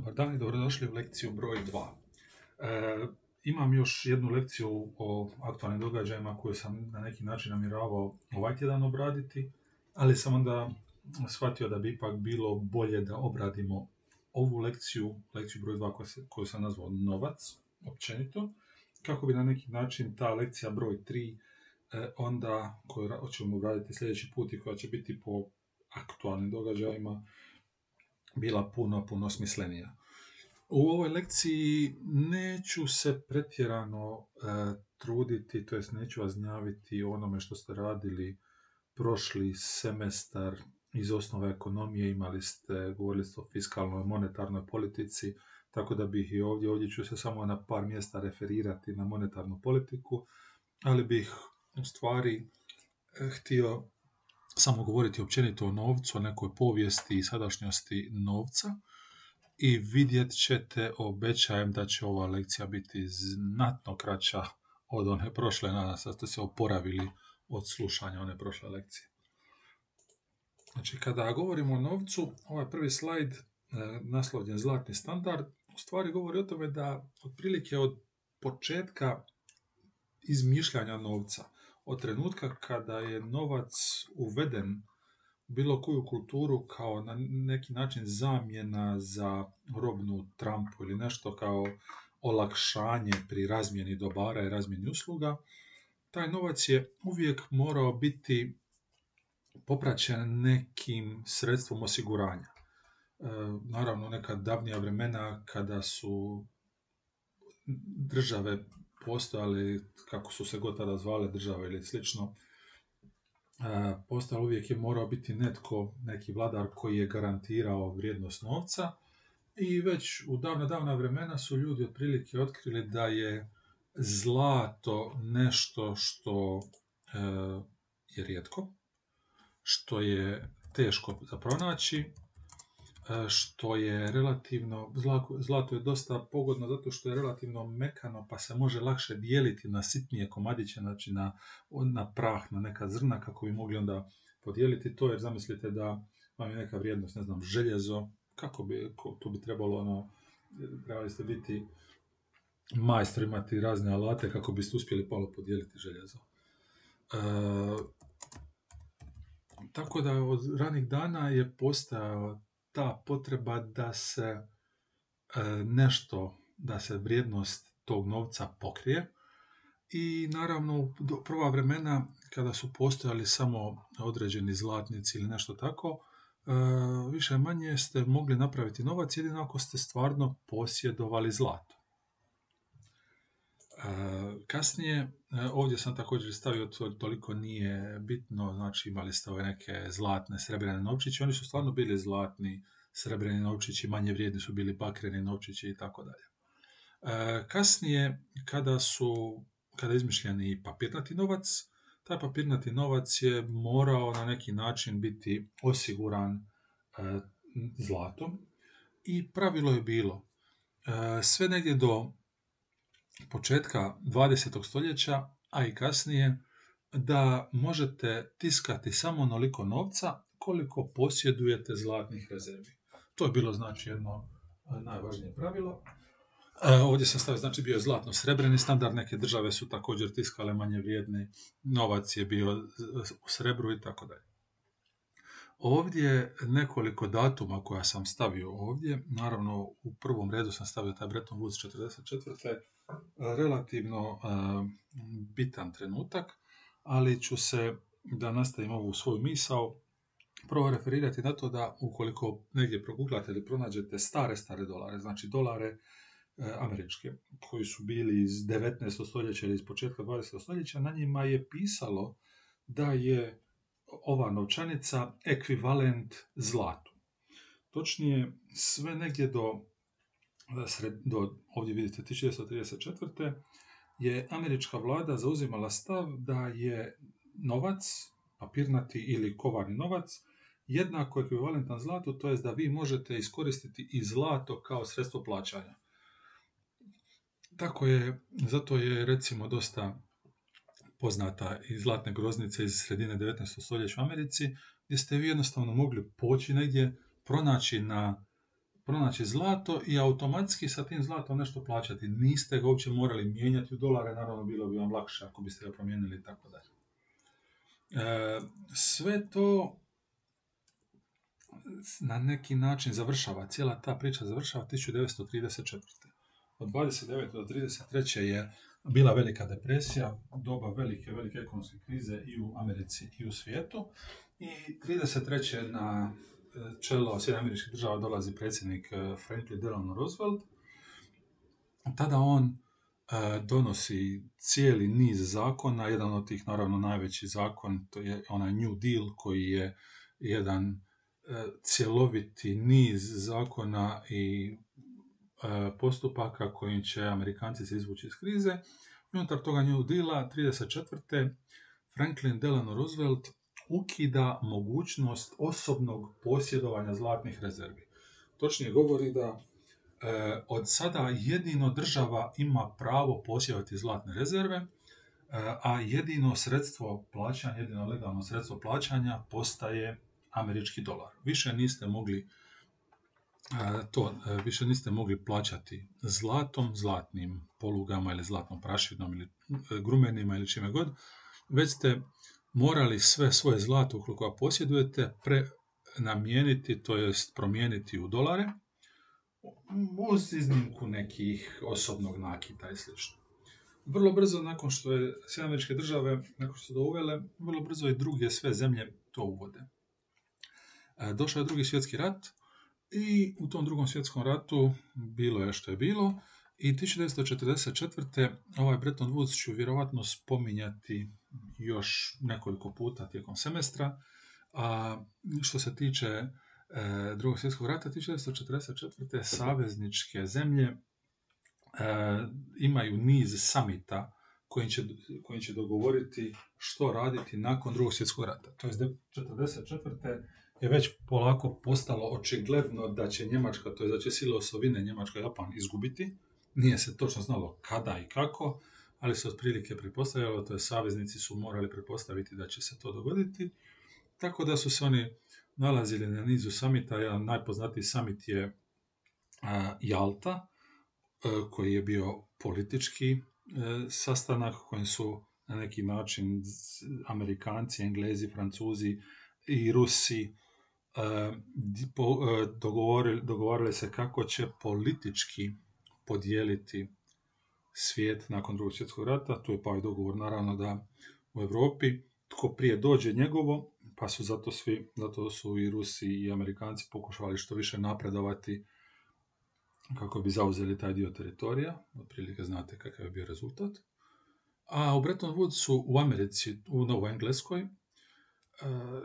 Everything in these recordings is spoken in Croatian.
Dobar dan i dobrodošli u lekciju broj 2. E, imam još jednu lekciju o aktualnim događajima koju sam na neki način namjeravao ovaj tjedan obraditi, ali sam onda shvatio da bi ipak bilo bolje da obradimo ovu lekciju, lekciju broj 2 koju, sam nazvao novac, općenito, kako bi na neki način ta lekcija broj 3 e, onda koju ćemo obraditi sljedeći put i koja će biti po aktualnim događajima, bila puno, puno smislenija. U ovoj lekciji neću se pretjerano e, truditi, to jest neću vas gnjaviti onome što ste radili prošli semestar iz osnove ekonomije, imali ste, govorili ste o fiskalnoj monetarnoj politici, tako da bih i ovdje, ovdje ću se samo na par mjesta referirati na monetarnu politiku, ali bih u stvari e, htio samo govoriti općenito o novcu, o nekoj povijesti i sadašnjosti novca i vidjet ćete, obećajem da će ova lekcija biti znatno kraća od one prošle, nadam se da ste se oporavili od slušanja one prošle lekcije. Znači, kada govorimo o novcu, ovaj prvi slajd, e, naslovljen Zlatni standard, u stvari govori o tome da otprilike od početka izmišljanja novca, od trenutka kada je novac uveden u bilo koju kulturu kao na neki način zamjena za robnu trampu ili nešto kao olakšanje pri razmjeni dobara i razmjeni usluga, taj novac je uvijek morao biti popraćen nekim sredstvom osiguranja. E, naravno, neka davnija vremena kada su države postojali, kako su se god tada zvale države ili slično, e, postojalo uvijek je morao biti netko, neki vladar koji je garantirao vrijednost novca i već u davna, davna vremena su ljudi otprilike otkrili da je zlato nešto što e, je rijetko, što je teško za pronaći, što je relativno, zlato je dosta pogodno zato što je relativno mekano pa se može lakše dijeliti na sitnije komadiće, znači na, na prah, na neka zrna kako bi mogli onda podijeliti to, jer zamislite da vam je neka vrijednost, ne znam, željezo, kako bi, tu bi trebalo ono, trebali ste biti majstor, imati razne alate kako biste uspjeli palo podijeliti željezo. E, tako da od ranih dana je postojao ta potreba da se e, nešto, da se vrijednost tog novca pokrije. I naravno, do prva vremena kada su postojali samo određeni zlatnici ili nešto tako, e, više manje ste mogli napraviti novac jedino ako ste stvarno posjedovali zlato. E, kasnije, ovdje sam također stavio, to toliko nije bitno, znači imali ste ove neke zlatne, srebrene novčiće, oni su stvarno bili zlatni, srebreni novčići, manje vrijedni su bili bakreni novčići i tako dalje. E, kasnije, kada su, kada je izmišljen i papirnati novac, taj papirnati novac je morao na neki način biti osiguran e, zlatom i pravilo je bilo sve negdje do početka 20. stoljeća, a i kasnije, da možete tiskati samo onoliko novca koliko posjedujete zlatnih rezervi. To je bilo znači jedno najvažnije pravilo. Ovdje sam stavio, znači bio je zlatno-srebreni standard, neke države su također tiskale manje vrijedni, novac je bio u srebru i tako dalje. Ovdje nekoliko datuma koja sam stavio ovdje, naravno u prvom redu sam stavio taj Bretton Woods 44. relativno bitan trenutak, ali ću se, da nastavim ovu svoju misao, prvo referirati na to da ukoliko negdje proguglate ili pronađete stare, stare dolare, znači dolare e, američke, koji su bili iz 19. stoljeća ili iz početka 20. stoljeća, na njima je pisalo da je ova novčanica ekvivalent zlatu. Točnije, sve negdje do, do ovdje vidite 1934. je američka vlada zauzimala stav da je novac, papirnati ili kovani novac, jednako ekvivalentan zlatu, to je da vi možete iskoristiti i zlato kao sredstvo plaćanja. Tako je, zato je recimo dosta poznata i zlatne groznice iz sredine 19. stoljeća u Americi, gdje ste vi jednostavno mogli poći negdje, pronaći na pronaći zlato i automatski sa tim zlatom nešto plaćati. Niste ga uopće morali mijenjati u dolare, naravno bilo bi vam lakše ako biste ga promijenili i tako dalje. E, sve to na neki način završava, cijela ta priča završava 1934. Od 29. do 33. je bila velika depresija, doba velike, velike ekonomske krize i u Americi i u svijetu. I 33. na čelo Sjedinjenih američkih država dolazi predsjednik e, Franklin Delano Roosevelt. Tada on e, donosi cijeli niz zakona, jedan od tih naravno najveći zakon, to je onaj New Deal koji je jedan cjeloviti niz zakona i postupaka kojim će Amerikanci se izvući iz krize. Unutar toga New Deala 34. Franklin Delano Roosevelt ukida mogućnost osobnog posjedovanja zlatnih rezervi. Točnije govori da e, od sada jedino država ima pravo posjedovati zlatne rezerve, e, a jedino sredstvo plaćanja, jedino legalno sredstvo plaćanja postaje američki dolar. Više niste mogli e, to više niste mogli plaćati zlatom, zlatnim polugama ili zlatnom prašinom ili grumenima ili čime god, već ste morali sve svoje zlato ukoliko posjedujete prenamijeniti, to jest promijeniti u dolare, uz iznimku nekih osobnog nakita i sl. Vrlo brzo nakon što je američke države, nakon što su to uvele, vrlo brzo i druge sve zemlje to uvode. E, došao je drugi svjetski rat i u tom drugom svjetskom ratu bilo je što je bilo i 1944. ovaj Bretton Woods ću vjerovatno spominjati još nekoliko puta tijekom semestra. A što se tiče e, drugog svjetskog rata, 1944. savezničke zemlje e, imaju niz samita koji će, koji će dogovoriti što raditi nakon drugog svjetskog rata. To je 1944. je već polako postalo očigledno da će Njemačka, to je da će sile osovine Njemačka i Japan izgubiti. Nije se točno znalo kada i kako, ali se otprilike pretpostavljalo, to je saveznici su morali pretpostaviti da će se to dogoditi, tako da su se oni nalazili na nizu samita, jedan najpoznatiji samit je Jalta, e, koji je bio politički e, sastanak kojim su na neki način Amerikanci, Englezi, Francuzi i Rusi e, dogovorili, dogovorili se kako će politički podijeliti svijet nakon drugog svjetskog rata. Tu je pa i dogovor naravno da u Europi tko prije dođe njegovo, pa su zato svi, zato su i Rusi i Amerikanci pokušavali što više napredovati kako bi zauzeli taj dio teritorija. Otprilike znate kakav je bio rezultat. A u Bretton Woodsu u Americi, u Novoj Engleskoj,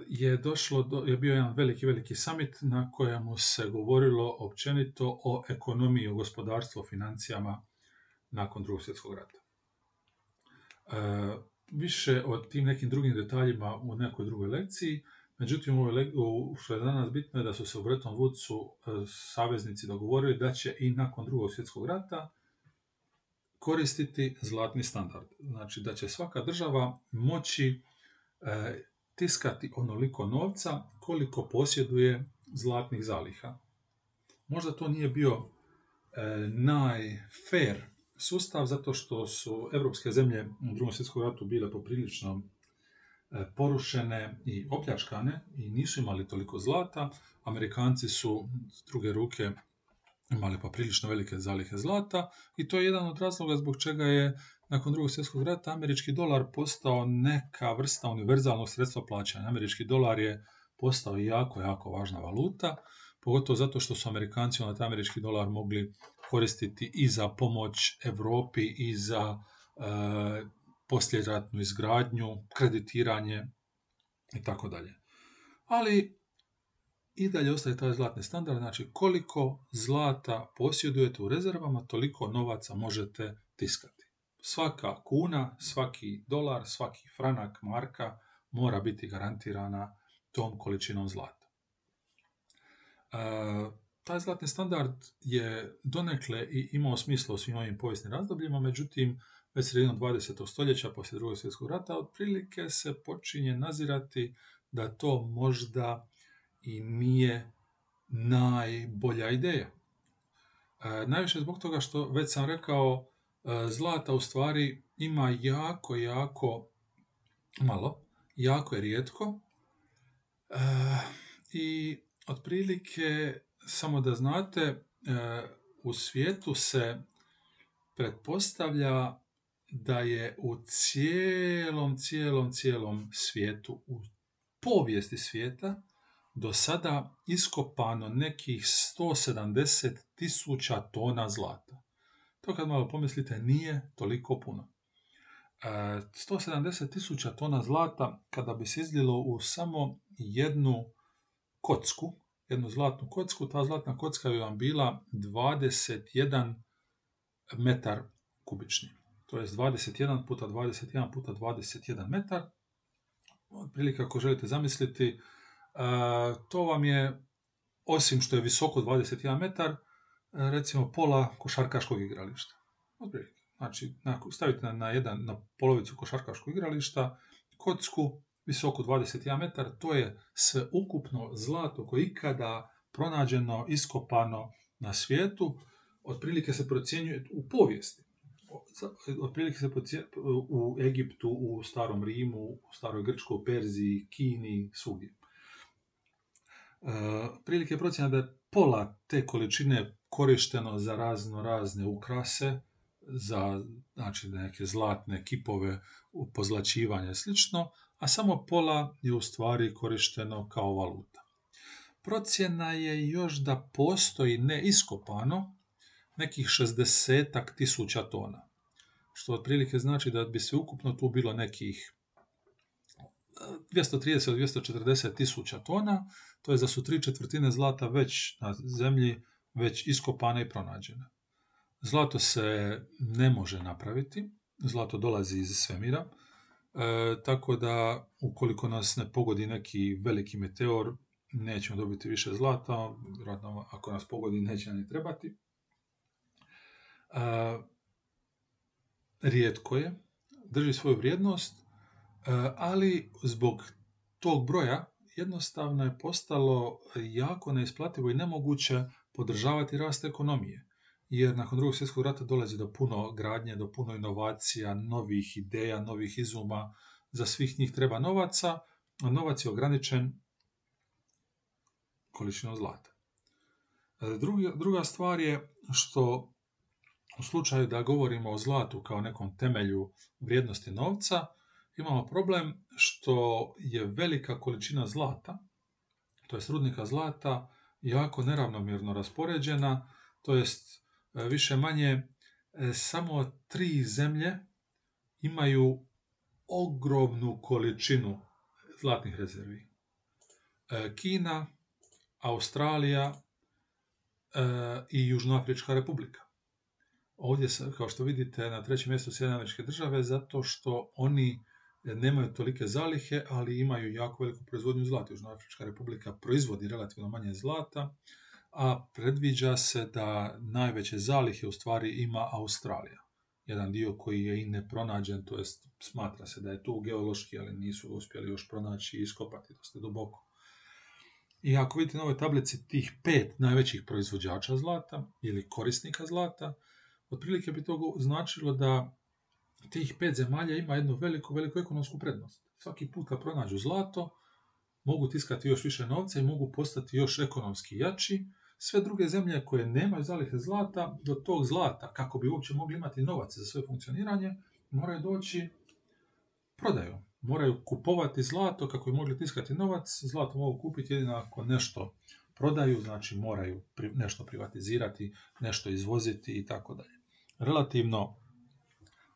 je došlo do, je bio jedan veliki, veliki summit na kojemu se govorilo općenito o ekonomiji, o gospodarstvu, o financijama nakon drugog svjetskog rata. E, više o tim nekim drugim detaljima u nekoj drugoj lekciji, međutim u što je danas bitno je da su se u Bretton Woodsu e, saveznici dogovorili da će i nakon drugog svjetskog rata koristiti zlatni standard. Znači da će svaka država moći e, tiskati onoliko novca koliko posjeduje zlatnih zaliha. Možda to nije bio e, najfair sustav zato što su evropske zemlje u drugom svjetskom ratu bile poprilično e, porušene i opljačkane i nisu imali toliko zlata. Amerikanci su s druge ruke imali poprilično velike zalihe zlata i to je jedan od razloga zbog čega je nakon drugog svjetskog rata američki dolar postao neka vrsta univerzalnog sredstva plaćanja. Američki dolar je postao jako, jako važna valuta, pogotovo zato što su Amerikanci taj američki dolar mogli koristiti i za pomoć Europi i za e, posljeratnu izgradnju, kreditiranje i tako dalje. Ali i dalje ostaje taj zlatni standard, znači koliko zlata posjedujete u rezervama, toliko novaca možete tiskati. Svaka kuna, svaki dolar, svaki franak, marka mora biti garantirana tom količinom zlata. E, taj zlatni standard je donekle i imao smisla u svim ovim povijesnim razdobljima, međutim, već sredinom 20. stoljeća, poslije drugog svjetskog rata, otprilike se počinje nazirati da to možda i nije najbolja ideja. E, najviše zbog toga što, već sam rekao, zlata u stvari ima jako, jako malo, jako je rijetko e, i otprilike, samo da znate, u svijetu se pretpostavlja da je u cijelom, cijelom, cijelom svijetu, u povijesti svijeta, do sada iskopano nekih 170 tisuća tona zlata. To kad malo pomislite nije toliko puno. 170 e, tisuća tona zlata kada bi se izlilo u samo jednu kocku, jednu zlatnu kocku, ta zlatna kocka bi vam bila 21 metar kubični. To je 21 puta 21 puta 21 metar. Otprilike ako želite zamisliti, to vam je, osim što je visoko 21 metar, recimo pola košarkaškog igrališta. Znači, stavite na, jedan, na polovicu košarkaškog igrališta, kocku, visoko 21 metar, to je sve ukupno zlato koje je ikada pronađeno, iskopano na svijetu, otprilike se procjenjuje u povijesti. Otprilike se u Egiptu, u Starom Rimu, u Staroj Grčkoj, Perziji, Kini, svugdje. E, prilike je procjena da je pola te količine korišteno za razno razne ukrase, za znači, neke zlatne kipove, pozlačivanje i slično, a samo pola je u stvari korišteno kao valuta. Procjena je još da postoji neiskopano nekih 60 tisuća tona, što otprilike znači da bi se ukupno tu bilo nekih 230 do 240 tisuća tona, to je da su tri četvrtine zlata već na zemlji, već iskopane i pronađene. Zlato se ne može napraviti, zlato dolazi iz svemira, e, tako da ukoliko nas ne pogodi neki veliki meteor, nećemo dobiti više zlata, vjerojatno ako nas pogodi neće ni trebati. E, rijetko je, drži svoju vrijednost, E, ali zbog tog broja jednostavno je postalo jako neisplativo i nemoguće podržavati rast ekonomije. Jer nakon drugog svjetskog rata dolazi do puno gradnje, do puno inovacija, novih ideja, novih izuma. Za svih njih treba novaca, a novac je ograničen količinom zlata. Druga, druga stvar je što u slučaju da govorimo o zlatu kao nekom temelju vrijednosti novca, imamo problem što je velika količina zlata, to je rudnika zlata, jako neravnomjerno raspoređena, to jest e, više manje e, samo tri zemlje imaju ogromnu količinu zlatnih rezervi. E, Kina, Australija i Južnoafrička republika. Ovdje, kao što vidite, na trećem mjestu Sjedinjene države, zato što oni nemaju tolike zalihe, ali imaju jako veliku proizvodnju zlata. Južnoafrička republika proizvodi relativno manje zlata, a predviđa se da najveće zalihe u stvari ima Australija. Jedan dio koji je i nepronađen, to jest smatra se da je tu geološki, ali nisu uspjeli još pronaći i iskopati dosta duboko. I ako vidite na ovoj tablici tih pet najvećih proizvođača zlata ili korisnika zlata, otprilike bi to značilo da tih pet zemalja ima jednu veliku, veliku ekonomsku prednost. Svaki put kad pronađu zlato, mogu tiskati još više novca i mogu postati još ekonomski jači. Sve druge zemlje koje nemaju zalihe zlata, do tog zlata, kako bi uopće mogli imati novac za svoje funkcioniranje, moraju doći prodajom. Moraju kupovati zlato kako bi mogli tiskati novac. Zlato mogu kupiti jedino ako nešto prodaju, znači moraju nešto privatizirati, nešto izvoziti i tako dalje. Relativno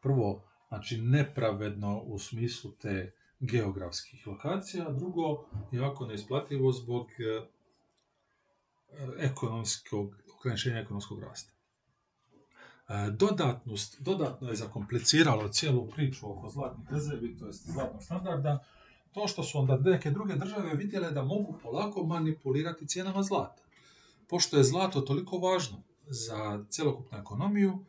prvo, znači nepravedno u smislu te geografskih lokacija, a drugo, jako neisplativo zbog e, ekonomskog, ograničenja ekonomskog rasta. E, dodatnost, dodatno je zakompliciralo cijelu priču oko zlatnih rezervi, to je zlatnog standarda, to što su onda neke druge države vidjele da mogu polako manipulirati cijenama zlata. Pošto je zlato toliko važno za cjelokupnu ekonomiju,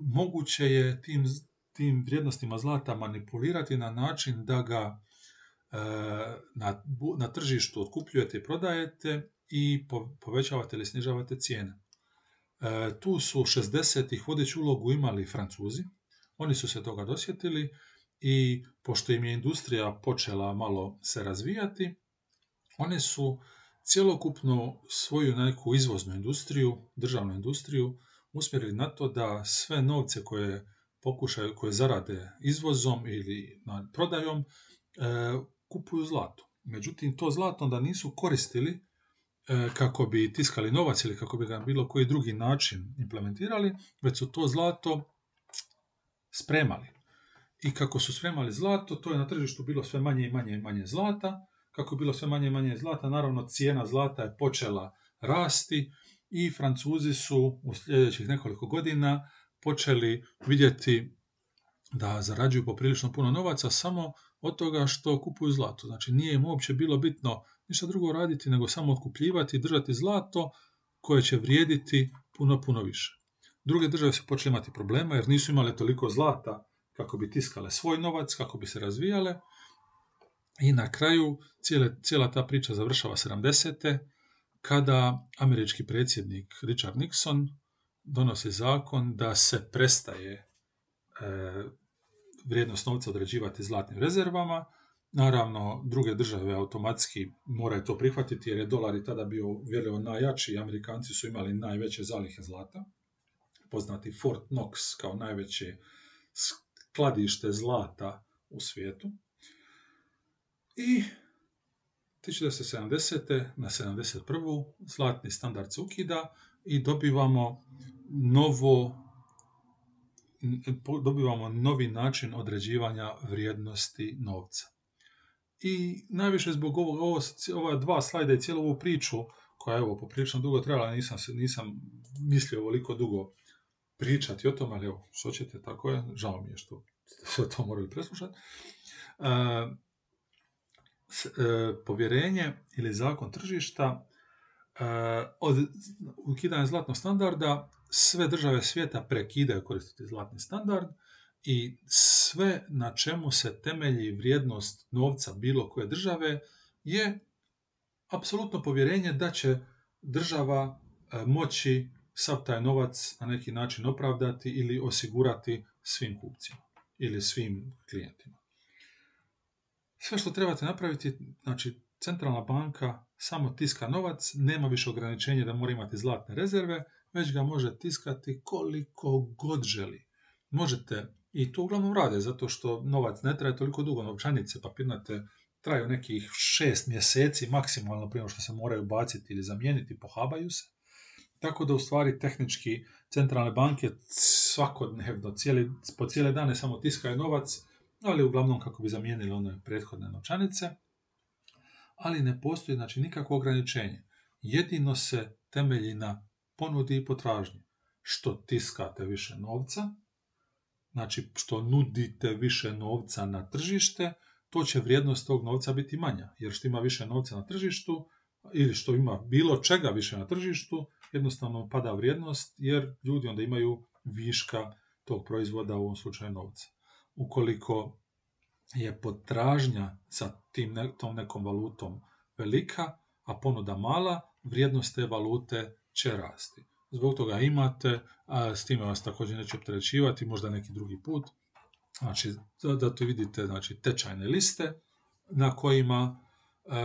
moguće je tim, tim vrijednostima zlata manipulirati na način da ga e, na, na tržištu otkupljujete i prodajete i povećavate ili snižavate cijene. E, tu su 60-ih vodeću ulogu imali Francuzi, oni su se toga dosjetili i pošto im je industrija počela malo se razvijati, oni su cjelokupno svoju neku izvoznu industriju, državnu industriju, usmjerili na to da sve novce koje pokušaju, koje zarade izvozom ili prodajom, e, kupuju zlato. Međutim, to zlato onda nisu koristili e, kako bi tiskali novac ili kako bi ga na bilo koji drugi način implementirali, već su to zlato spremali. I kako su spremali zlato, to je na tržištu bilo sve manje i manje i manje zlata. Kako je bilo sve manje i manje zlata, naravno cijena zlata je počela rasti i Francuzi su u sljedećih nekoliko godina počeli vidjeti da zarađuju poprilično puno novaca samo od toga što kupuju zlato. Znači nije im uopće bilo bitno ništa drugo raditi nego samo otkupljivati i držati zlato koje će vrijediti puno, puno više. Druge države su počele imati problema jer nisu imale toliko zlata kako bi tiskale svoj novac, kako bi se razvijale. I na kraju cijele, cijela ta priča završava 70. kada američki predsjednik Richard Nixon donosi zakon da se prestaje e, vrijednost novca određivati zlatnim rezervama. Naravno, druge države automatski moraju to prihvatiti jer je dolar i tada bio vjerujem najjači i Amerikanci su imali najveće zalihe zlata. Poznati Fort Knox kao najveće skladište zlata u svijetu. I 1970. na 71. zlatni standard se ukida i dobivamo novo dobivamo novi način određivanja vrijednosti novca. I najviše zbog ovog, ovo, ova dva slajda i cijelu ovu priču, koja je evo poprilično dugo trebala, nisam, nisam mislio ovoliko dugo pričati o tome, ali evo, što ćete, tako je, žao mi je što ste sve to morali preslušati. E, povjerenje ili zakon tržišta e, od ukidanja zlatnog standarda sve države svijeta prekidaju koristiti zlatni standard i sve na čemu se temelji vrijednost novca bilo koje države je apsolutno povjerenje da će država moći sav taj novac na neki način opravdati ili osigurati svim kupcima ili svim klijentima. Sve što trebate napraviti, znači centralna banka samo tiska novac, nema više ograničenja da mora imati zlatne rezerve, već ga može tiskati koliko god želi. Možete, i to uglavnom rade, zato što novac ne traje toliko dugo, novčanice papirnate traju nekih šest mjeseci maksimalno prije što se moraju baciti ili zamijeniti, pohabaju se. Tako da u stvari tehnički centralne banke svakodnevno, cijeli, po cijele dane samo tiskaju novac, ali uglavnom kako bi zamijenili one prethodne novčanice. Ali ne postoji znači nikakvo ograničenje. Jedino se temelji na ponudi i potražnji. Što tiskate više novca, znači što nudite više novca na tržište, to će vrijednost tog novca biti manja. Jer što ima više novca na tržištu, ili što ima bilo čega više na tržištu, jednostavno pada vrijednost jer ljudi onda imaju viška tog proizvoda, u ovom slučaju novca. Ukoliko je potražnja sa tim, tom nekom valutom velika, a ponuda mala, vrijednost te valute će rasti. Zbog toga imate, a s time vas također neću opterećivati, možda neki drugi put, znači da to vidite znači, tečajne liste na kojima E,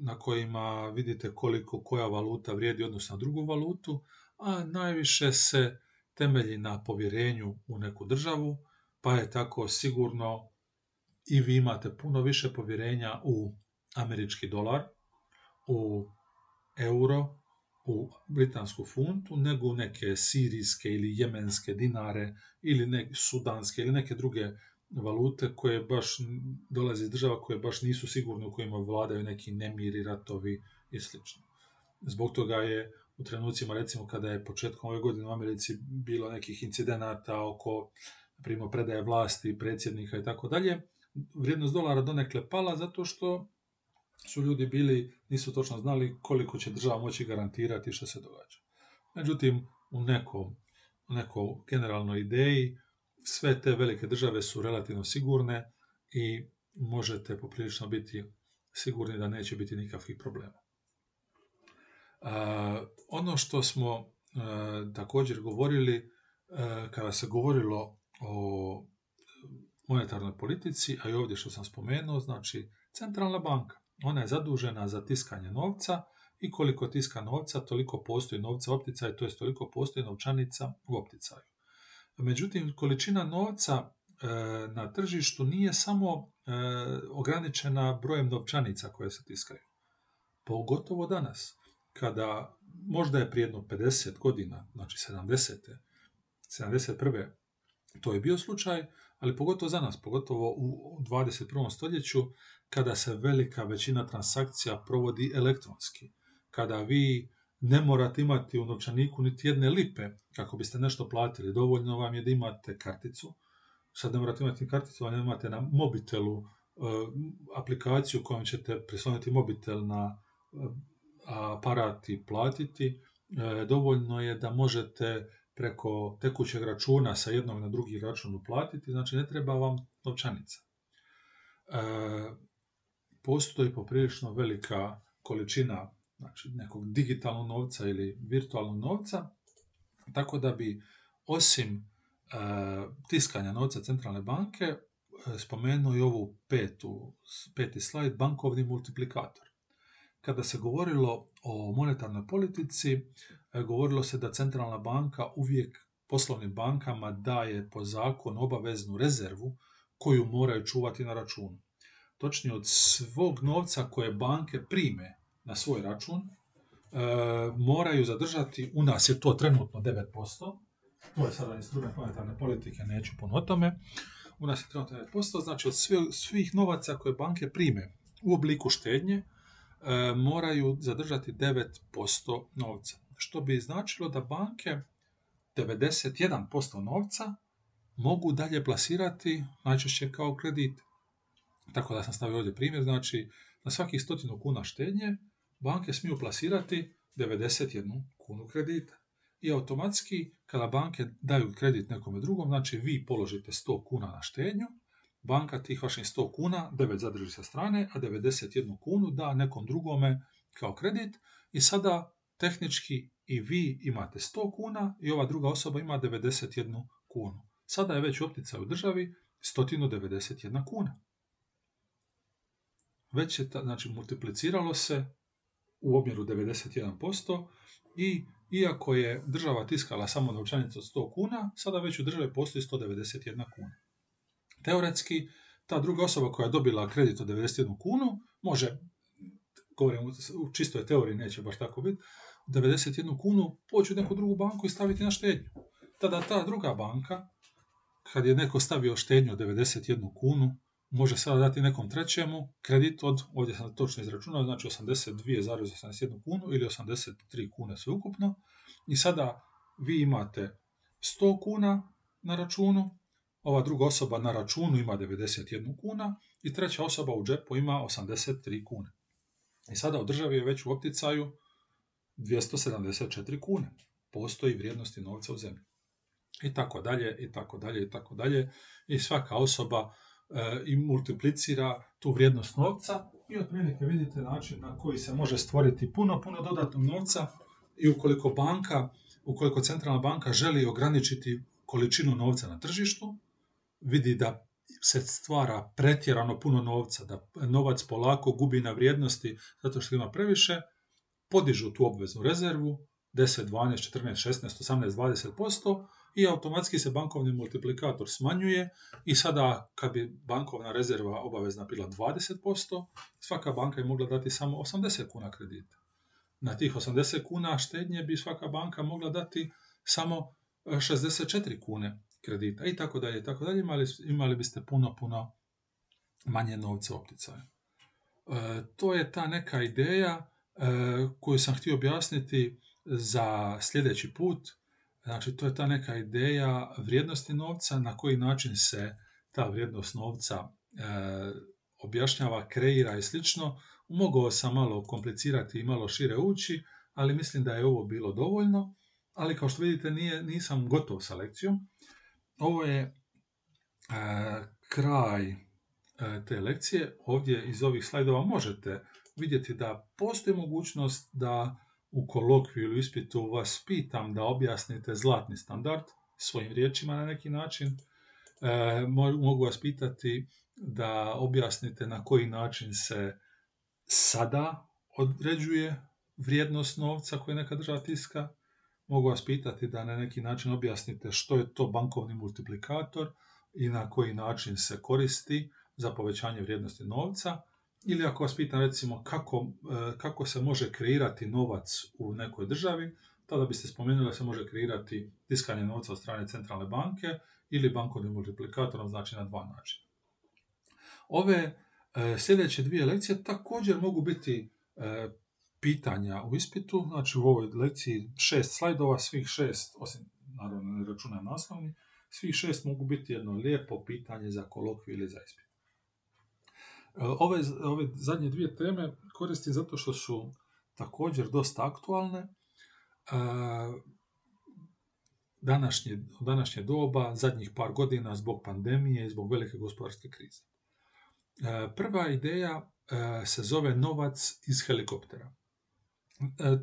na kojima vidite koliko koja valuta vrijedi odnosno na drugu valutu, a najviše se temelji na povjerenju u neku državu, pa je tako sigurno i vi imate puno više povjerenja u američki dolar, u euro, u britansku funtu, nego u neke sirijske ili jemenske dinare ili neke sudanske ili neke druge valute koje baš dolaze iz država koje baš nisu sigurne u kojima vladaju neki nemiri, ratovi i sl. Zbog toga je u trenucima recimo kada je početkom ove godine u Americi bilo nekih incidenata oko primo predaje vlasti, predsjednika i tako dalje, vrijednost dolara donekle pala zato što su ljudi bili, nisu točno znali koliko će država moći garantirati što se događa. Međutim, u nekom, u generalnoj ideji sve te velike države su relativno sigurne i možete poprilično biti sigurni da neće biti nikakvih problema. ono što smo također govorili kada se govorilo o monetarnoj politici, a i ovdje što sam spomenuo, znači centralna banka. Ona je zadužena za tiskanje novca i koliko tiska novca, toliko postoji novca u opticaju, to je toliko postoji novčanica u opticaju. Međutim, količina novca e, na tržištu nije samo e, ograničena brojem novčanica koje se tiskaju. Pogotovo danas, kada možda je prije jedno 50 godina, znači 70. 71. To je bio slučaj, ali pogotovo za nas, pogotovo u 21. stoljeću, kada se velika većina transakcija provodi elektronski, kada vi ne morate imati u novčaniku niti jedne lipe kako biste nešto platili, dovoljno vam je da imate karticu, sad ne morate imati karticu, ali imate na mobitelu e, aplikaciju kojom ćete prisloniti mobitel na e, aparat i platiti, e, dovoljno je da možete preko tekućeg računa sa jednog na drugi račun uplatiti, znači ne treba vam novčanica. E, postoji poprilično velika količina znači nekog digitalnog novca ili virtualnog novca, tako da bi osim e, tiskanja novca centralne banke e, spomenuo i ovu petu, peti slajd, bankovni multiplikator. Kada se govorilo o monetarnoj politici, govorilo se da centralna banka uvijek poslovnim bankama daje po zakonu obaveznu rezervu koju moraju čuvati na računu. Točnije od svog novca koje banke prime na svoj račun, e, moraju zadržati, u nas je to trenutno 9%, to je sada instrument monetarne politike, neću puno o tome, u nas je trenutno 9%, znači od svih novaca koje banke prime u obliku štednje, E, moraju zadržati 9% novca. Što bi značilo da banke 91% novca mogu dalje plasirati najčešće kao kredit. Tako da sam stavio ovdje primjer, znači na svakih stotinu kuna štednje banke smiju plasirati 91 kunu kredita. I automatski kada banke daju kredit nekome drugom, znači vi položite 100 kuna na štednju, banka tih vaših 100 kuna, 9 zadrži sa strane, a 91 kunu da nekom drugome kao kredit i sada tehnički i vi imate 100 kuna i ova druga osoba ima 91 kunu. Sada je već u opticaju u državi 191 kuna. Već je, znači, multipliciralo se u omjeru 91% i iako je država tiskala samo novčanicu od 100 kuna, sada već u državi postoji 191 kuna. Teoretski, ta druga osoba koja je dobila kredit od 91 kunu, može, govorim u čistoj teoriji, neće baš tako biti, 91 kunu poći u neku drugu banku i staviti na štednju. Tada ta druga banka, kad je neko stavio štednju od 91 kunu, može sada dati nekom trećemu kredit od, ovdje sam točno izračunao, znači 82,81 kunu ili 83 kune sveukupno. I sada vi imate 100 kuna na računu, ova druga osoba na računu ima 91 kuna i treća osoba u džepu ima 83 kune. I sada u državi je već u opticaju 274 kune. Postoji vrijednosti novca u zemlji. I tako dalje, i tako dalje, i tako dalje. I svaka osoba e, i multiplicira tu vrijednost novca i otprilike vidite način na koji se može stvoriti puno, puno dodatnog novca i ukoliko banka, ukoliko centralna banka želi ograničiti količinu novca na tržištu, vidi da se stvara pretjerano puno novca, da novac polako gubi na vrijednosti zato što ima previše, podižu tu obveznu rezervu 10, 12, 14, 16, 18, 20% i automatski se bankovni multiplikator smanjuje i sada kad bi bankovna rezerva obavezna bila 20%, svaka banka je mogla dati samo 80 kuna kredita. Na tih 80 kuna štednje bi svaka banka mogla dati samo 64 kune kredita i tako dalje i tako dalje, imali, imali biste puno, puno manje novca u opticaju. E, to je ta neka ideja e, koju sam htio objasniti za sljedeći put. Znači, to je ta neka ideja vrijednosti novca, na koji način se ta vrijednost novca e, objašnjava, kreira i slično. Mogao sam malo komplicirati i malo šire ući, ali mislim da je ovo bilo dovoljno. Ali kao što vidite, nije, nisam gotov sa lekcijom. Ovo je e, kraj te lekcije. Ovdje iz ovih slajdova možete vidjeti da postoji mogućnost da u kolokviju ili ispitu vas pitam da objasnite zlatni standard svojim riječima na neki način, e, mogu vas pitati da objasnite na koji način se sada određuje vrijednost novca koje neka država tiska, mogu vas pitati da na neki način objasnite što je to bankovni multiplikator i na koji način se koristi za povećanje vrijednosti novca, ili ako vas pitam recimo kako, e, kako se može kreirati novac u nekoj državi, tada biste spomenuli da se može kreirati tiskanje novca od strane centralne banke ili bankovnim multiplikatorom, znači na dva načina. Ove e, sljedeće dvije lekcije također mogu biti e, pitanja u ispitu, znači u ovoj lekciji šest slajdova, svih šest, osim naravno ne računam naslovni, svih šest mogu biti jedno lijepo pitanje za kolokviju ili za ispit. E, ove, ove zadnje dvije teme koristim zato što su također dosta aktualne. E, današnje, današnje doba, zadnjih par godina zbog pandemije i zbog velike gospodarske krize. E, prva ideja se zove novac iz helikoptera.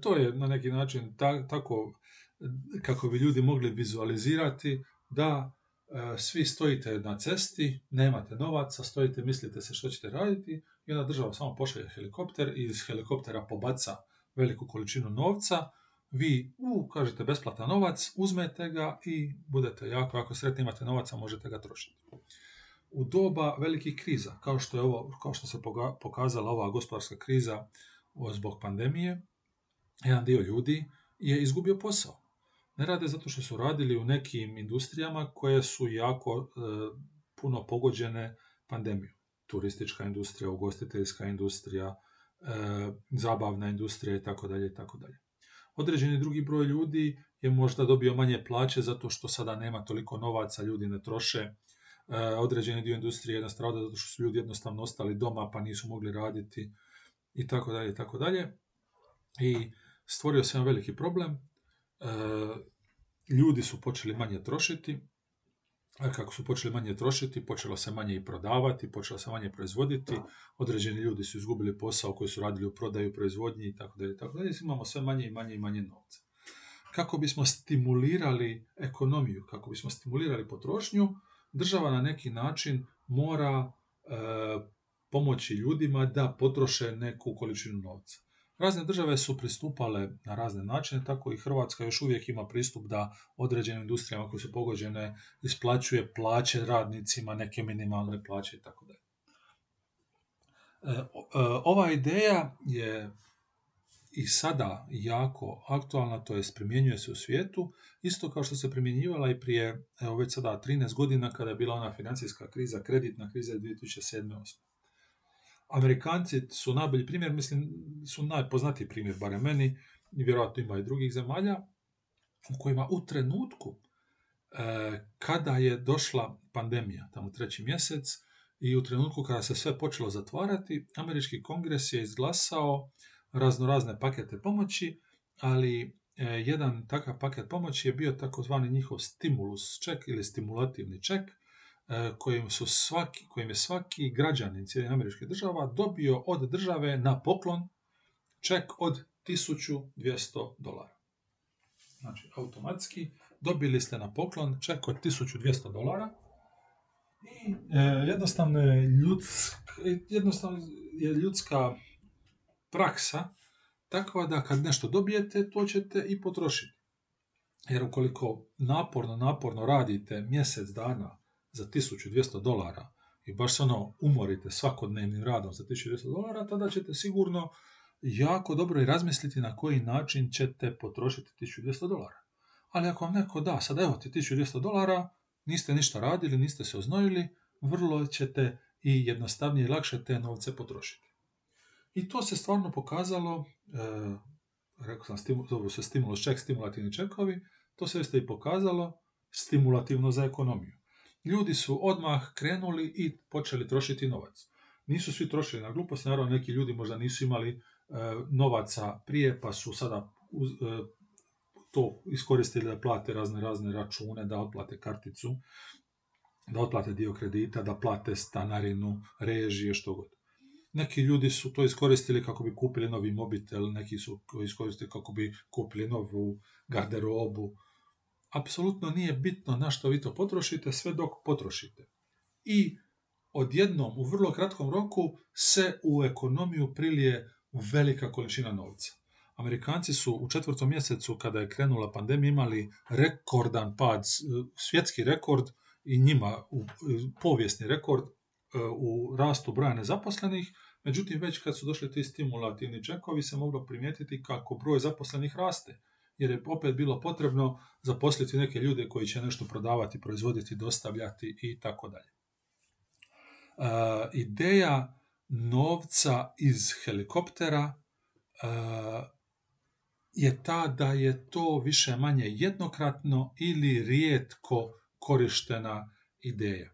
To je na neki način tako kako bi ljudi mogli vizualizirati da svi stojite na cesti, nemate novaca, stojite, mislite se što ćete raditi i onda država samo pošalje helikopter i iz helikoptera pobaca veliku količinu novca, vi u, kažete besplatan novac, uzmete ga i budete jako, ako sretni imate novaca, možete ga trošiti. U doba velikih kriza, kao što, je ovo, kao što se pokazala ova gospodarska kriza zbog pandemije, jedan dio ljudi je izgubio posao ne rade zato što su radili u nekim industrijama koje su jako e, puno pogođene pandemijom. Turistička industrija, ugostiteljska industrija, e, zabavna industrija i tako dalje i tako dalje. Određeni drugi broj ljudi je možda dobio manje plaće zato što sada nema toliko novaca, ljudi ne troše. E, određeni dio industrije je nastradao zato što su ljudi jednostavno ostali doma pa nisu mogli raditi i tako dalje i tako dalje. I stvorio se jedan veliki problem ljudi su počeli manje trošiti, a kako su počeli manje trošiti, počelo se manje i prodavati, počelo se manje proizvoditi, određeni ljudi su izgubili posao koji su radili u prodaju, proizvodnji i tako dalje, tako dalje, imamo sve manje i manje i manje novca. Kako bismo stimulirali ekonomiju, kako bismo stimulirali potrošnju, država na neki način mora e, pomoći ljudima da potroše neku količinu novca. Razne države su pristupale na razne načine, tako i Hrvatska još uvijek ima pristup da određenim industrijama koje su pogođene isplaćuje plaće radnicima, neke minimalne plaće i tako dalje. E, e, ova ideja je i sada jako aktualna, to jest primjenjuje se u svijetu, isto kao što se primjenjivala i prije, evo već sada 13 godina kada je bila ona financijska kriza, kreditna kriza 2007. Amerikanci su najbolji primjer, mislim, su najpoznatiji primjer, barem meni, i vjerojatno ima i drugih zemalja, u kojima u trenutku e, kada je došla pandemija, tamo treći mjesec, i u trenutku kada se sve počelo zatvarati, američki kongres je izglasao raznorazne pakete pomoći, ali e, jedan takav paket pomoći je bio takozvani njihov stimulus ček ili stimulativni ček, kojim, su svaki, kojim je svaki građanin cijeli američke država dobio od države na poklon ček od 1200 dolara. Znači, automatski dobili ste na poklon ček od 1200 dolara i e, jednostavno, je ljudsk, jednostavno je ljudska praksa takva da kad nešto dobijete, to ćete i potrošiti. Jer ukoliko naporno, naporno radite mjesec dana za 1200 dolara i baš se ono umorite svakodnevnim radom za 1200 dolara, tada ćete sigurno jako dobro i razmisliti na koji način ćete potrošiti 1200 dolara. Ali ako vam neko da, sad evo ti 1200 dolara, niste ništa radili, niste se oznojili, vrlo ćete i jednostavnije i lakše te novce potrošiti. I to se stvarno pokazalo, e, rekao sam, zovu se stimulus ček, stimulativni čekovi, to se isto i pokazalo stimulativno za ekonomiju ljudi su odmah krenuli i počeli trošiti novac. Nisu svi trošili na glupost, naravno neki ljudi možda nisu imali e, novaca prije pa su sada e, to iskoristili da plate razne razne račune, da otplate karticu, da otplate dio kredita, da plate stanarinu, režije, što god. neki ljudi su to iskoristili kako bi kupili novi mobitel, neki su iskoristili kako bi kupili novu garderobu. Apsolutno nije bitno na što vi to potrošite, sve dok potrošite. I odjednom, u vrlo kratkom roku, se u ekonomiju prilije velika količina novca. Amerikanci su u četvrtom mjesecu, kada je krenula pandemija, imali rekordan pad, svjetski rekord i njima povijesni rekord e, u rastu broja nezaposlenih, međutim već kad su došli ti stimulativni čekovi se moglo primijetiti kako broj zaposlenih raste, jer je opet bilo potrebno zaposliti neke ljude koji će nešto prodavati, proizvoditi, dostavljati i tako dalje. E, ideja novca iz helikoptera e, je ta da je to više manje jednokratno ili rijetko korištena ideja. E,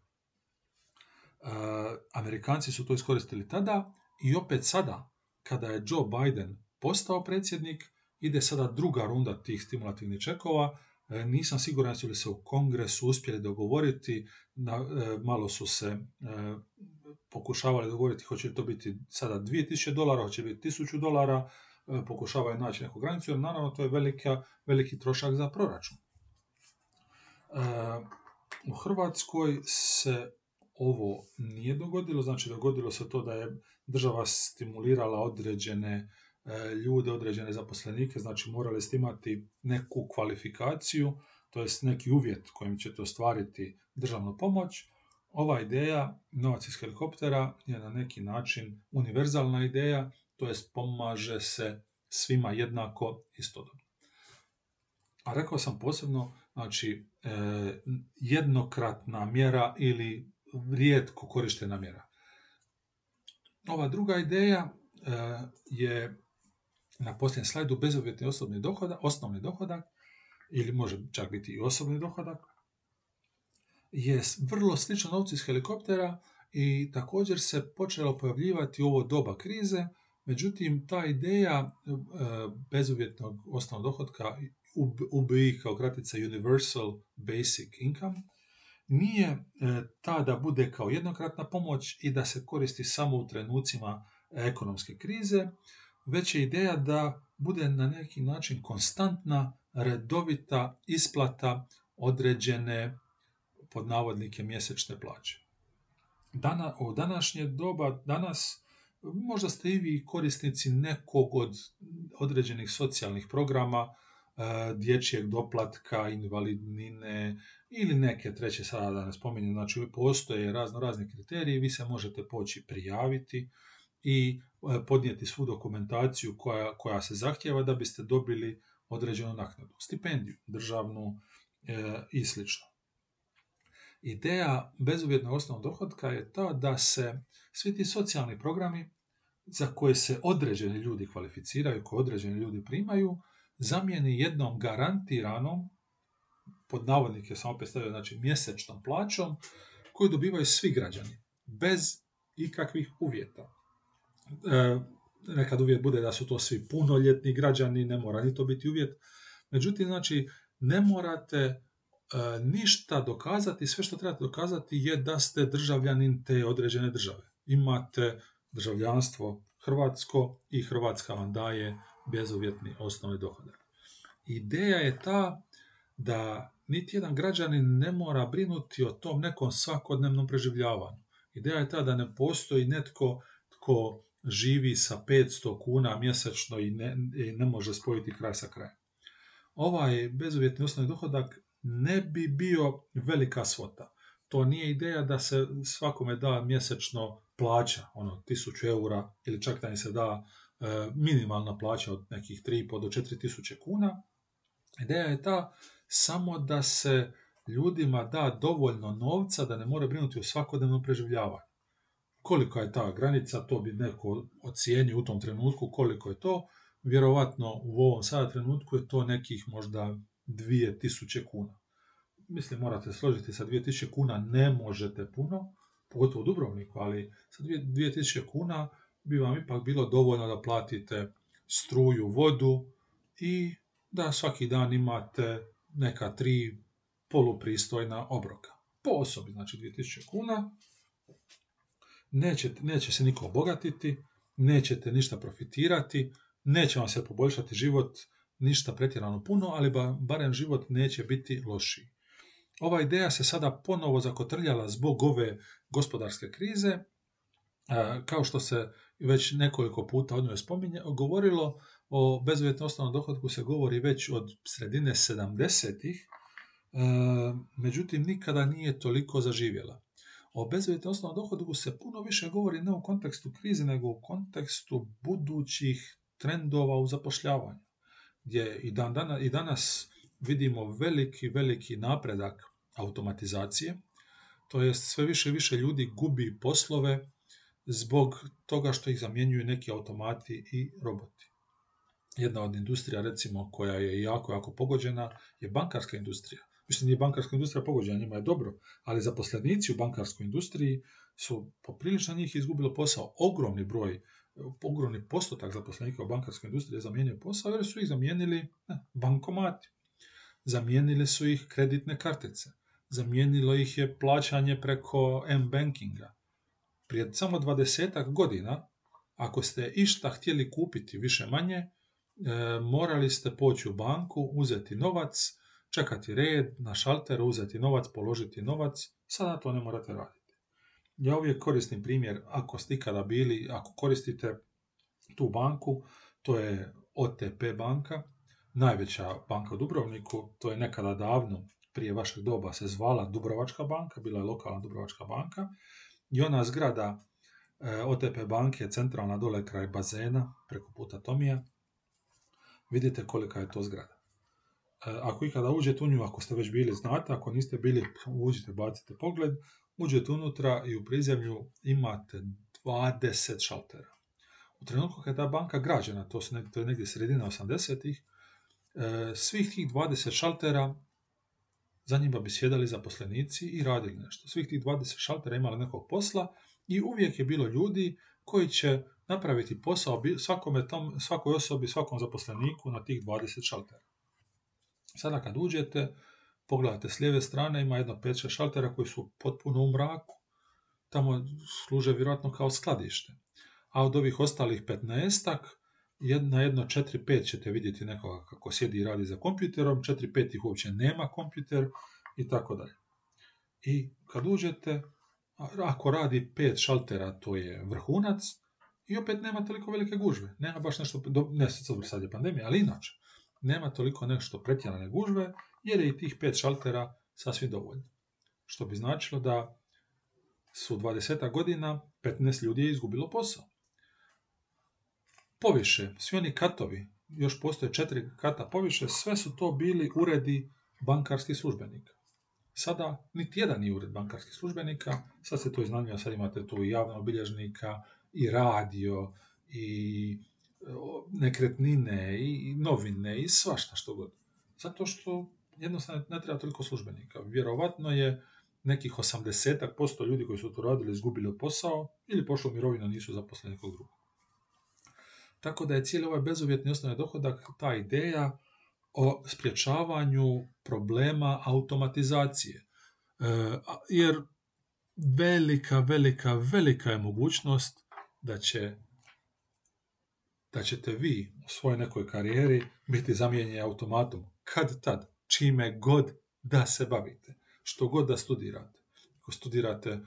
Amerikanci su to iskoristili tada i opet sada, kada je Joe Biden postao predsjednik, ide sada druga runda tih stimulativnih čekova. E, nisam siguran su li se u kongresu uspjeli dogovoriti, e, malo su se pokušavali dogovoriti hoće li to biti sada 2000 dolara, hoće biti 1000 dolara, pokušavaju naći neku granicu, jer naravno to je velika, veliki trošak za proračun. U Hrvatskoj se ovo nije dogodilo, znači dogodilo se to da je država stimulirala određene e, ljude, određene zaposlenike, znači morali ste imati neku kvalifikaciju, to jest neki uvjet kojim ćete ostvariti državnu pomoć. Ova ideja, novac iz helikoptera, je na neki način univerzalna ideja, to jest pomaže se svima jednako istodobno. A rekao sam posebno, znači, e, jednokratna mjera ili rijetko korištena mjera. Ova druga ideja e, je na posljednjem slajdu bezuvjetni osobni dohodak, osnovni dohodak, ili može čak biti i osobni dohodak, je vrlo slično novcu iz helikoptera i također se počelo pojavljivati u ovo doba krize, međutim ta ideja e, bezuvjetnog osnovnog dohodka UBI kao kratica Universal Basic Income, nije e, ta da bude kao jednokratna pomoć i da se koristi samo u trenucima ekonomske krize, već je ideja da bude na neki način konstantna, redovita isplata određene pod navodnike mjesečne plaće. Dana, u današnje doba, danas možda ste i vi korisnici nekog od određenih socijalnih programa, E, dječjeg doplatka, invalidnine ili neke treće sada da ne spominjem, znači postoje razno razni kriteriji, vi se možete poći prijaviti i podnijeti svu dokumentaciju koja, koja se zahtjeva da biste dobili određenu naknadu, stipendiju, državnu e, i sl. Ideja bezuvjetnog osnovnog dohodka je ta da se svi ti socijalni programi za koje se određeni ljudi kvalificiraju, koje određeni ljudi primaju, zamijeni jednom garantiranom, pod navodnike sam opet stavio, znači mjesečnom plaćom, koju dobivaju svi građani, bez ikakvih uvjeta. E, nekad uvjet bude da su to svi punoljetni građani, ne mora ni to biti uvjet. Međutim, znači, ne morate e, ništa dokazati, sve što trebate dokazati je da ste državljanin te određene države. Imate državljanstvo hrvatsko i Hrvatska vam daje bezuvjetni osnovni dohodak. Ideja je ta da niti jedan građanin ne mora brinuti o tom nekom svakodnevnom preživljavanju. Ideja je ta da ne postoji netko tko živi sa 500 kuna mjesečno i ne, i ne može spojiti kraj sa krajem. Ovaj bezuvjetni osnovni dohodak ne bi bio velika svota. To nije ideja da se svakome da mjesečno plaća, ono, 1000 eura ili čak da im se da E, minimalna plaća od nekih 3,5 do 4 tisuće kuna. Ideja je ta samo da se ljudima da dovoljno novca da ne mora brinuti o svakodnevnom preživljavanju. Koliko je ta granica, to bi neko ocijenio u tom trenutku koliko je to. Vjerovatno u ovom sada trenutku je to nekih možda 2000 kuna. Mislim, morate složiti sa 2000 kuna ne možete puno, pogotovo u Dubrovniku, ali sa 2000 kuna bi vam ipak bilo dovoljno da platite struju, vodu i da svaki dan imate neka tri polupristojna obroka. Po osobi, znači 2000 kuna. Neće, neće se niko obogatiti, nećete ništa profitirati, neće vam se poboljšati život ništa pretjerano puno, ali ba, barem život neće biti lošiji. Ova ideja se sada ponovo zakotrljala zbog ove gospodarske krize, kao što se već nekoliko puta o njoj spominje, govorilo o bezuvjetnom osnovnom dohodku se govori već od sredine 70-ih, međutim nikada nije toliko zaživjela. O bezuvjetnom osnovnom dohodku se puno više govori ne u kontekstu krize, nego u kontekstu budućih trendova u zapošljavanju, gdje i, dan, danas, i danas vidimo veliki, veliki napredak automatizacije, to jest sve više i više ljudi gubi poslove zbog toga što ih zamjenjuju neki automati i roboti. Jedna od industrija, recimo, koja je jako, jako pogođena, je bankarska industrija. Mislim, nije bankarska industrija pogođena, njima je dobro, ali zaposlenici u bankarskoj industriji su poprilično njih izgubilo posao. Ogromni broj, ogromni postotak zaposlenika u bankarskoj industriji je zamijenio posao jer su ih zamijenili ne, bankomati. Zamijenili su ih kreditne kartice. Zamijenilo ih je plaćanje preko M-bankinga. Prije samo 20 godina, ako ste išta htjeli kupiti više manje, e, morali ste poći u banku, uzeti novac, čekati red na šalteru, uzeti novac, položiti novac, sada to ne morate raditi. Ja uvijek koristim primjer, ako ste ikada bili, ako koristite tu banku, to je OTP banka, najveća banka u Dubrovniku, to je nekada davno, prije vašeg doba se zvala Dubrovačka banka, bila je lokalna Dubrovačka banka, i ona zgrada e, OTP banke centralna dole kraj bazena, preko puta Tomija, vidite kolika je to zgrada. E, ako ikada uđete u nju, ako ste već bili znate, ako niste bili, uđite, bacite pogled, uđete unutra i u prizemlju imate 20 šaltera. U trenutku kada je ta banka građena, to, su, to je negdje sredina 80-ih, e, svih tih 20 šaltera za njima bi sjedali zaposlenici i radili nešto. Svih tih 20 šaltera imali nekog posla i uvijek je bilo ljudi koji će napraviti posao svakome tom, svakoj osobi, svakom zaposleniku na tih 20 šaltera. Sada kad uđete, pogledate s lijeve strane, ima jedno 5-6 šaltera koji su potpuno u mraku. Tamo služe vjerojatno kao skladište. A od ovih ostalih 15 na jedno 4-5 ćete vidjeti nekoga kako sjedi i radi za kompjuterom, 4-5 ih uopće nema kompjuter i tako dalje. I kad uđete, ako radi 5 šaltera, to je vrhunac, i opet nema toliko velike gužve. Nema baš nešto, ne sad je pandemija, ali inače nema toliko nešto pretjerane gužve, jer je i tih pet šaltera sasvim dovoljno. Što bi značilo da su 20 godina 15 ljudi je izgubilo posao. Poviše, svi oni katovi, još postoje četiri kata poviše, sve su to bili uredi bankarskih službenika. Sada niti jedan nije ured bankarskih službenika, sad se to iznajmljuje, sad imate tu i javnog bilježnika, i radio, i nekretnine i novine i svašta što god. Zato što jednostavno ne treba toliko službenika. Vjerovatno je nekih 80% ljudi koji su to radili izgubili posao ili pošlo u mirovinu, nisu zaposleni nekog drugog. Tako da je cijeli ovaj bezuvjetni osnovni dohodak ta ideja o sprječavanju problema automatizacije. E, jer velika, velika, velika je mogućnost da će da ćete vi u svojoj nekoj karijeri biti zamijenjeni automatom. Kad tad, čime god da se bavite, što god da studirate. Ako studirate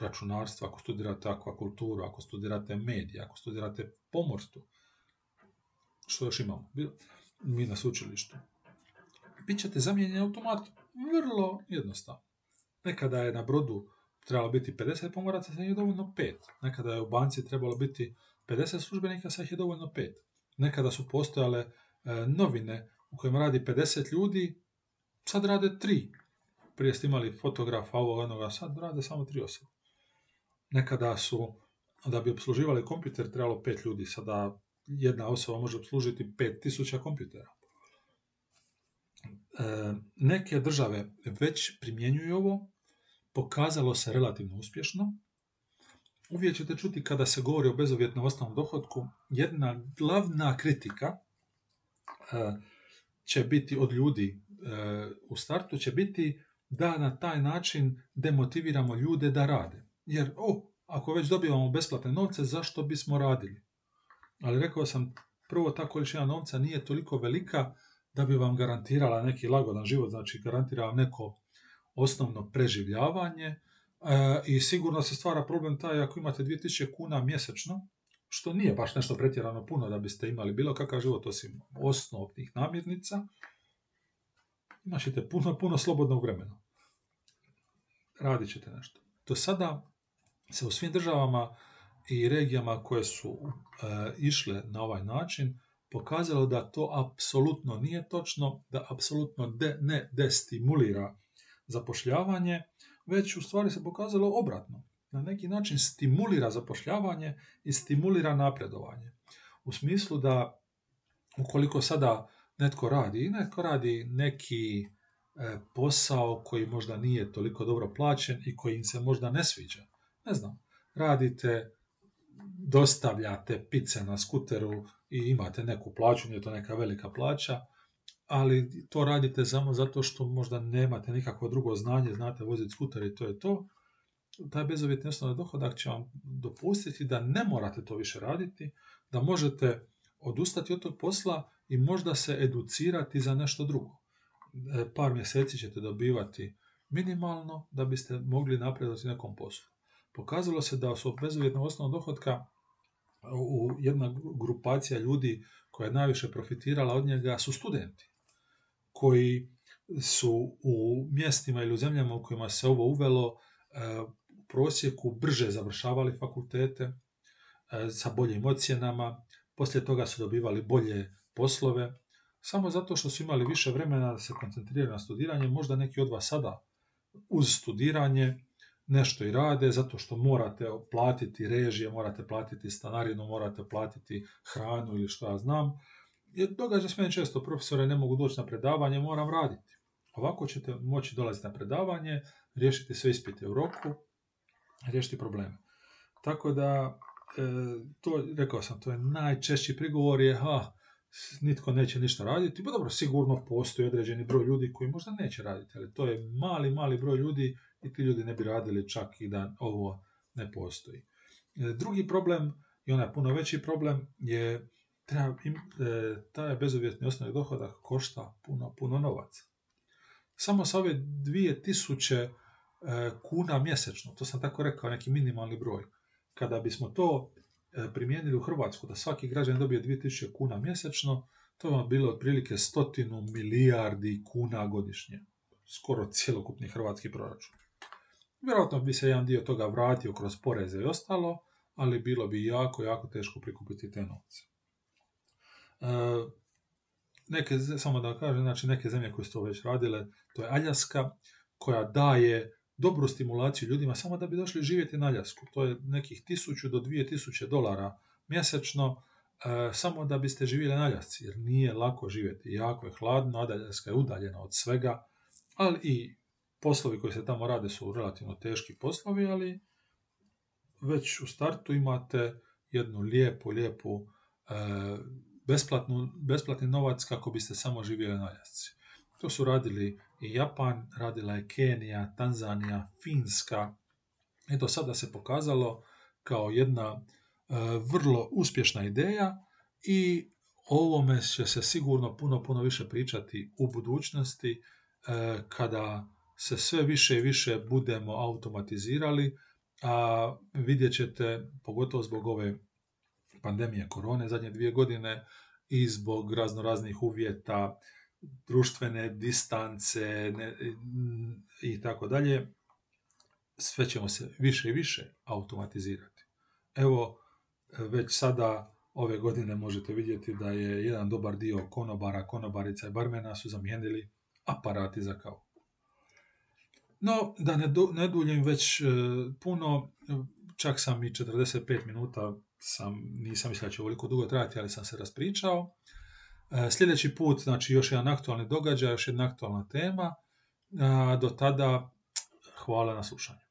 računarstvo, ako studirate akvakulturu, ako studirate medije, ako studirate pomorstvo, što još imamo? Mi na sveučilištu. ćete zamijenjeni automatom. Vrlo jednostavno. Nekada je na brodu trebalo biti 50 pomoraca, sad je dovoljno 5. Nekada je u banci trebalo biti 50 službenika, sad ih je dovoljno 5. Nekada su postojale e, novine u kojima radi 50 ljudi, sad rade 3. Prije ste imali fotografa ovog onoga, sad rade samo 3 osobe. Nekada su, da bi obsluživali kompjuter, trebalo 5 ljudi, sada jedna osoba može obslužiti 5000 kompjutera. E, neke države već primjenjuju ovo, pokazalo se relativno uspješno, uvijek ćete čuti kada se govori o bezuvjetnom osnovnom dohodku, jedna glavna kritika e, će biti od ljudi e, u startu, će biti da na taj način demotiviramo ljude da rade. Jer, o, ako već dobivamo besplatne novce, zašto bismo radili? Ali rekao sam, prvo ta količina novca nije toliko velika da bi vam garantirala neki lagodan život, znači garantira vam neko osnovno preživljavanje i sigurno se stvara problem taj ako imate 2000 kuna mjesečno, što nije baš nešto pretjerano puno da biste imali bilo kakav život osim osnovnih namirnica, imat ćete puno, puno slobodnog vremena. Radit ćete nešto. Do sada se u svim državama i regijama koje su e, išle na ovaj način pokazalo da to apsolutno nije točno, da apsolutno ne destimulira zapošljavanje, već u stvari se pokazalo obratno. Na neki način stimulira zapošljavanje i stimulira napredovanje. U smislu da ukoliko sada netko radi netko radi neki e, posao koji možda nije toliko dobro plaćen i koji im se možda ne sviđa. Ne znam, radite, dostavljate pice na skuteru i imate neku plaću, nije to neka velika plaća, ali to radite samo zato što možda nemate nikakvo drugo znanje, znate voziti skuter i to je to, taj bezuvjetni osnovni dohodak će vam dopustiti da ne morate to više raditi, da možete odustati od tog posla i možda se educirati za nešto drugo. E, par mjeseci ćete dobivati minimalno da biste mogli napredovati nekom poslu. Pokazalo se da su bezuvjetnog osnovnog dohodka u jedna grupacija ljudi koja je najviše profitirala od njega su studenti koji su u mjestima ili u zemljama u kojima se ovo uvelo e, u prosjeku brže završavali fakultete e, sa boljim ocjenama, poslije toga su dobivali bolje poslove, samo zato što su imali više vremena da se koncentriraju na studiranje, možda neki od vas sada uz studiranje nešto i rade, zato što morate platiti režije, morate platiti stanarinu, morate platiti hranu ili što ja znam, jer događa se meni često, profesore ne mogu doći na predavanje, moram raditi. Ovako ćete moći dolaziti na predavanje, riješiti sve ispite u roku, riješiti probleme. Tako da, e, to, rekao sam, to je najčešći prigovor je, ha, nitko neće ništa raditi, pa dobro, sigurno postoji određeni broj ljudi koji možda neće raditi, ali to je mali, mali broj ljudi i ti ljudi ne bi radili čak i da ovo ne postoji. E, drugi problem, i onaj puno veći problem, je treba, e, taj bezuvjetni osnovni dohodak košta puno, puno novaca. Samo sa ove 2000 e, kuna mjesečno, to sam tako rekao, neki minimalni broj, kada bismo to e, primijenili u Hrvatsku, da svaki građan dobije 2000 kuna mjesečno, to vam bilo otprilike stotinu milijardi kuna godišnje. Skoro cjelokupni hrvatski proračun. Vjerojatno bi se jedan dio toga vratio kroz poreze i ostalo, ali bilo bi jako, jako teško prikupiti te novce. E, neke, samo da kažem, znači neke zemlje koje su to već radile, to je Aljaska, koja daje dobru stimulaciju ljudima samo da bi došli živjeti na Aljasku. To je nekih 1000 do 2000 dolara mjesečno, e, samo da biste živjeli na Aljasci, jer nije lako živjeti. Jako je hladno, Aljaska je udaljena od svega, ali i poslovi koji se tamo rade su relativno teški poslovi, ali već u startu imate jednu lijepu, lijepu e, besplatnu, besplatni novac kako biste samo živjeli na. To su radili i Japan, radila je Kenija, Tanzanija, Finska. Eto sada se pokazalo kao jedna e, vrlo uspješna ideja i ovome će se sigurno puno, puno više pričati u budućnosti e, kada se sve više i više budemo automatizirali, a vidjet ćete, pogotovo zbog ove pandemije korone zadnje dvije godine i zbog razno raznih uvjeta, društvene distance i tako dalje, sve ćemo se više i više automatizirati. Evo, već sada ove godine možete vidjeti da je jedan dobar dio konobara, konobarica i barmena su zamijenili aparati za kavu. No, da ne, duljim već e, puno, čak sam i 45 minuta, sam, nisam mislio da će ovoliko dugo trajati, ali sam se raspričao. E, sljedeći put, znači još jedan aktualni događaj, još jedna aktualna tema. do tada, hvala na slušanju.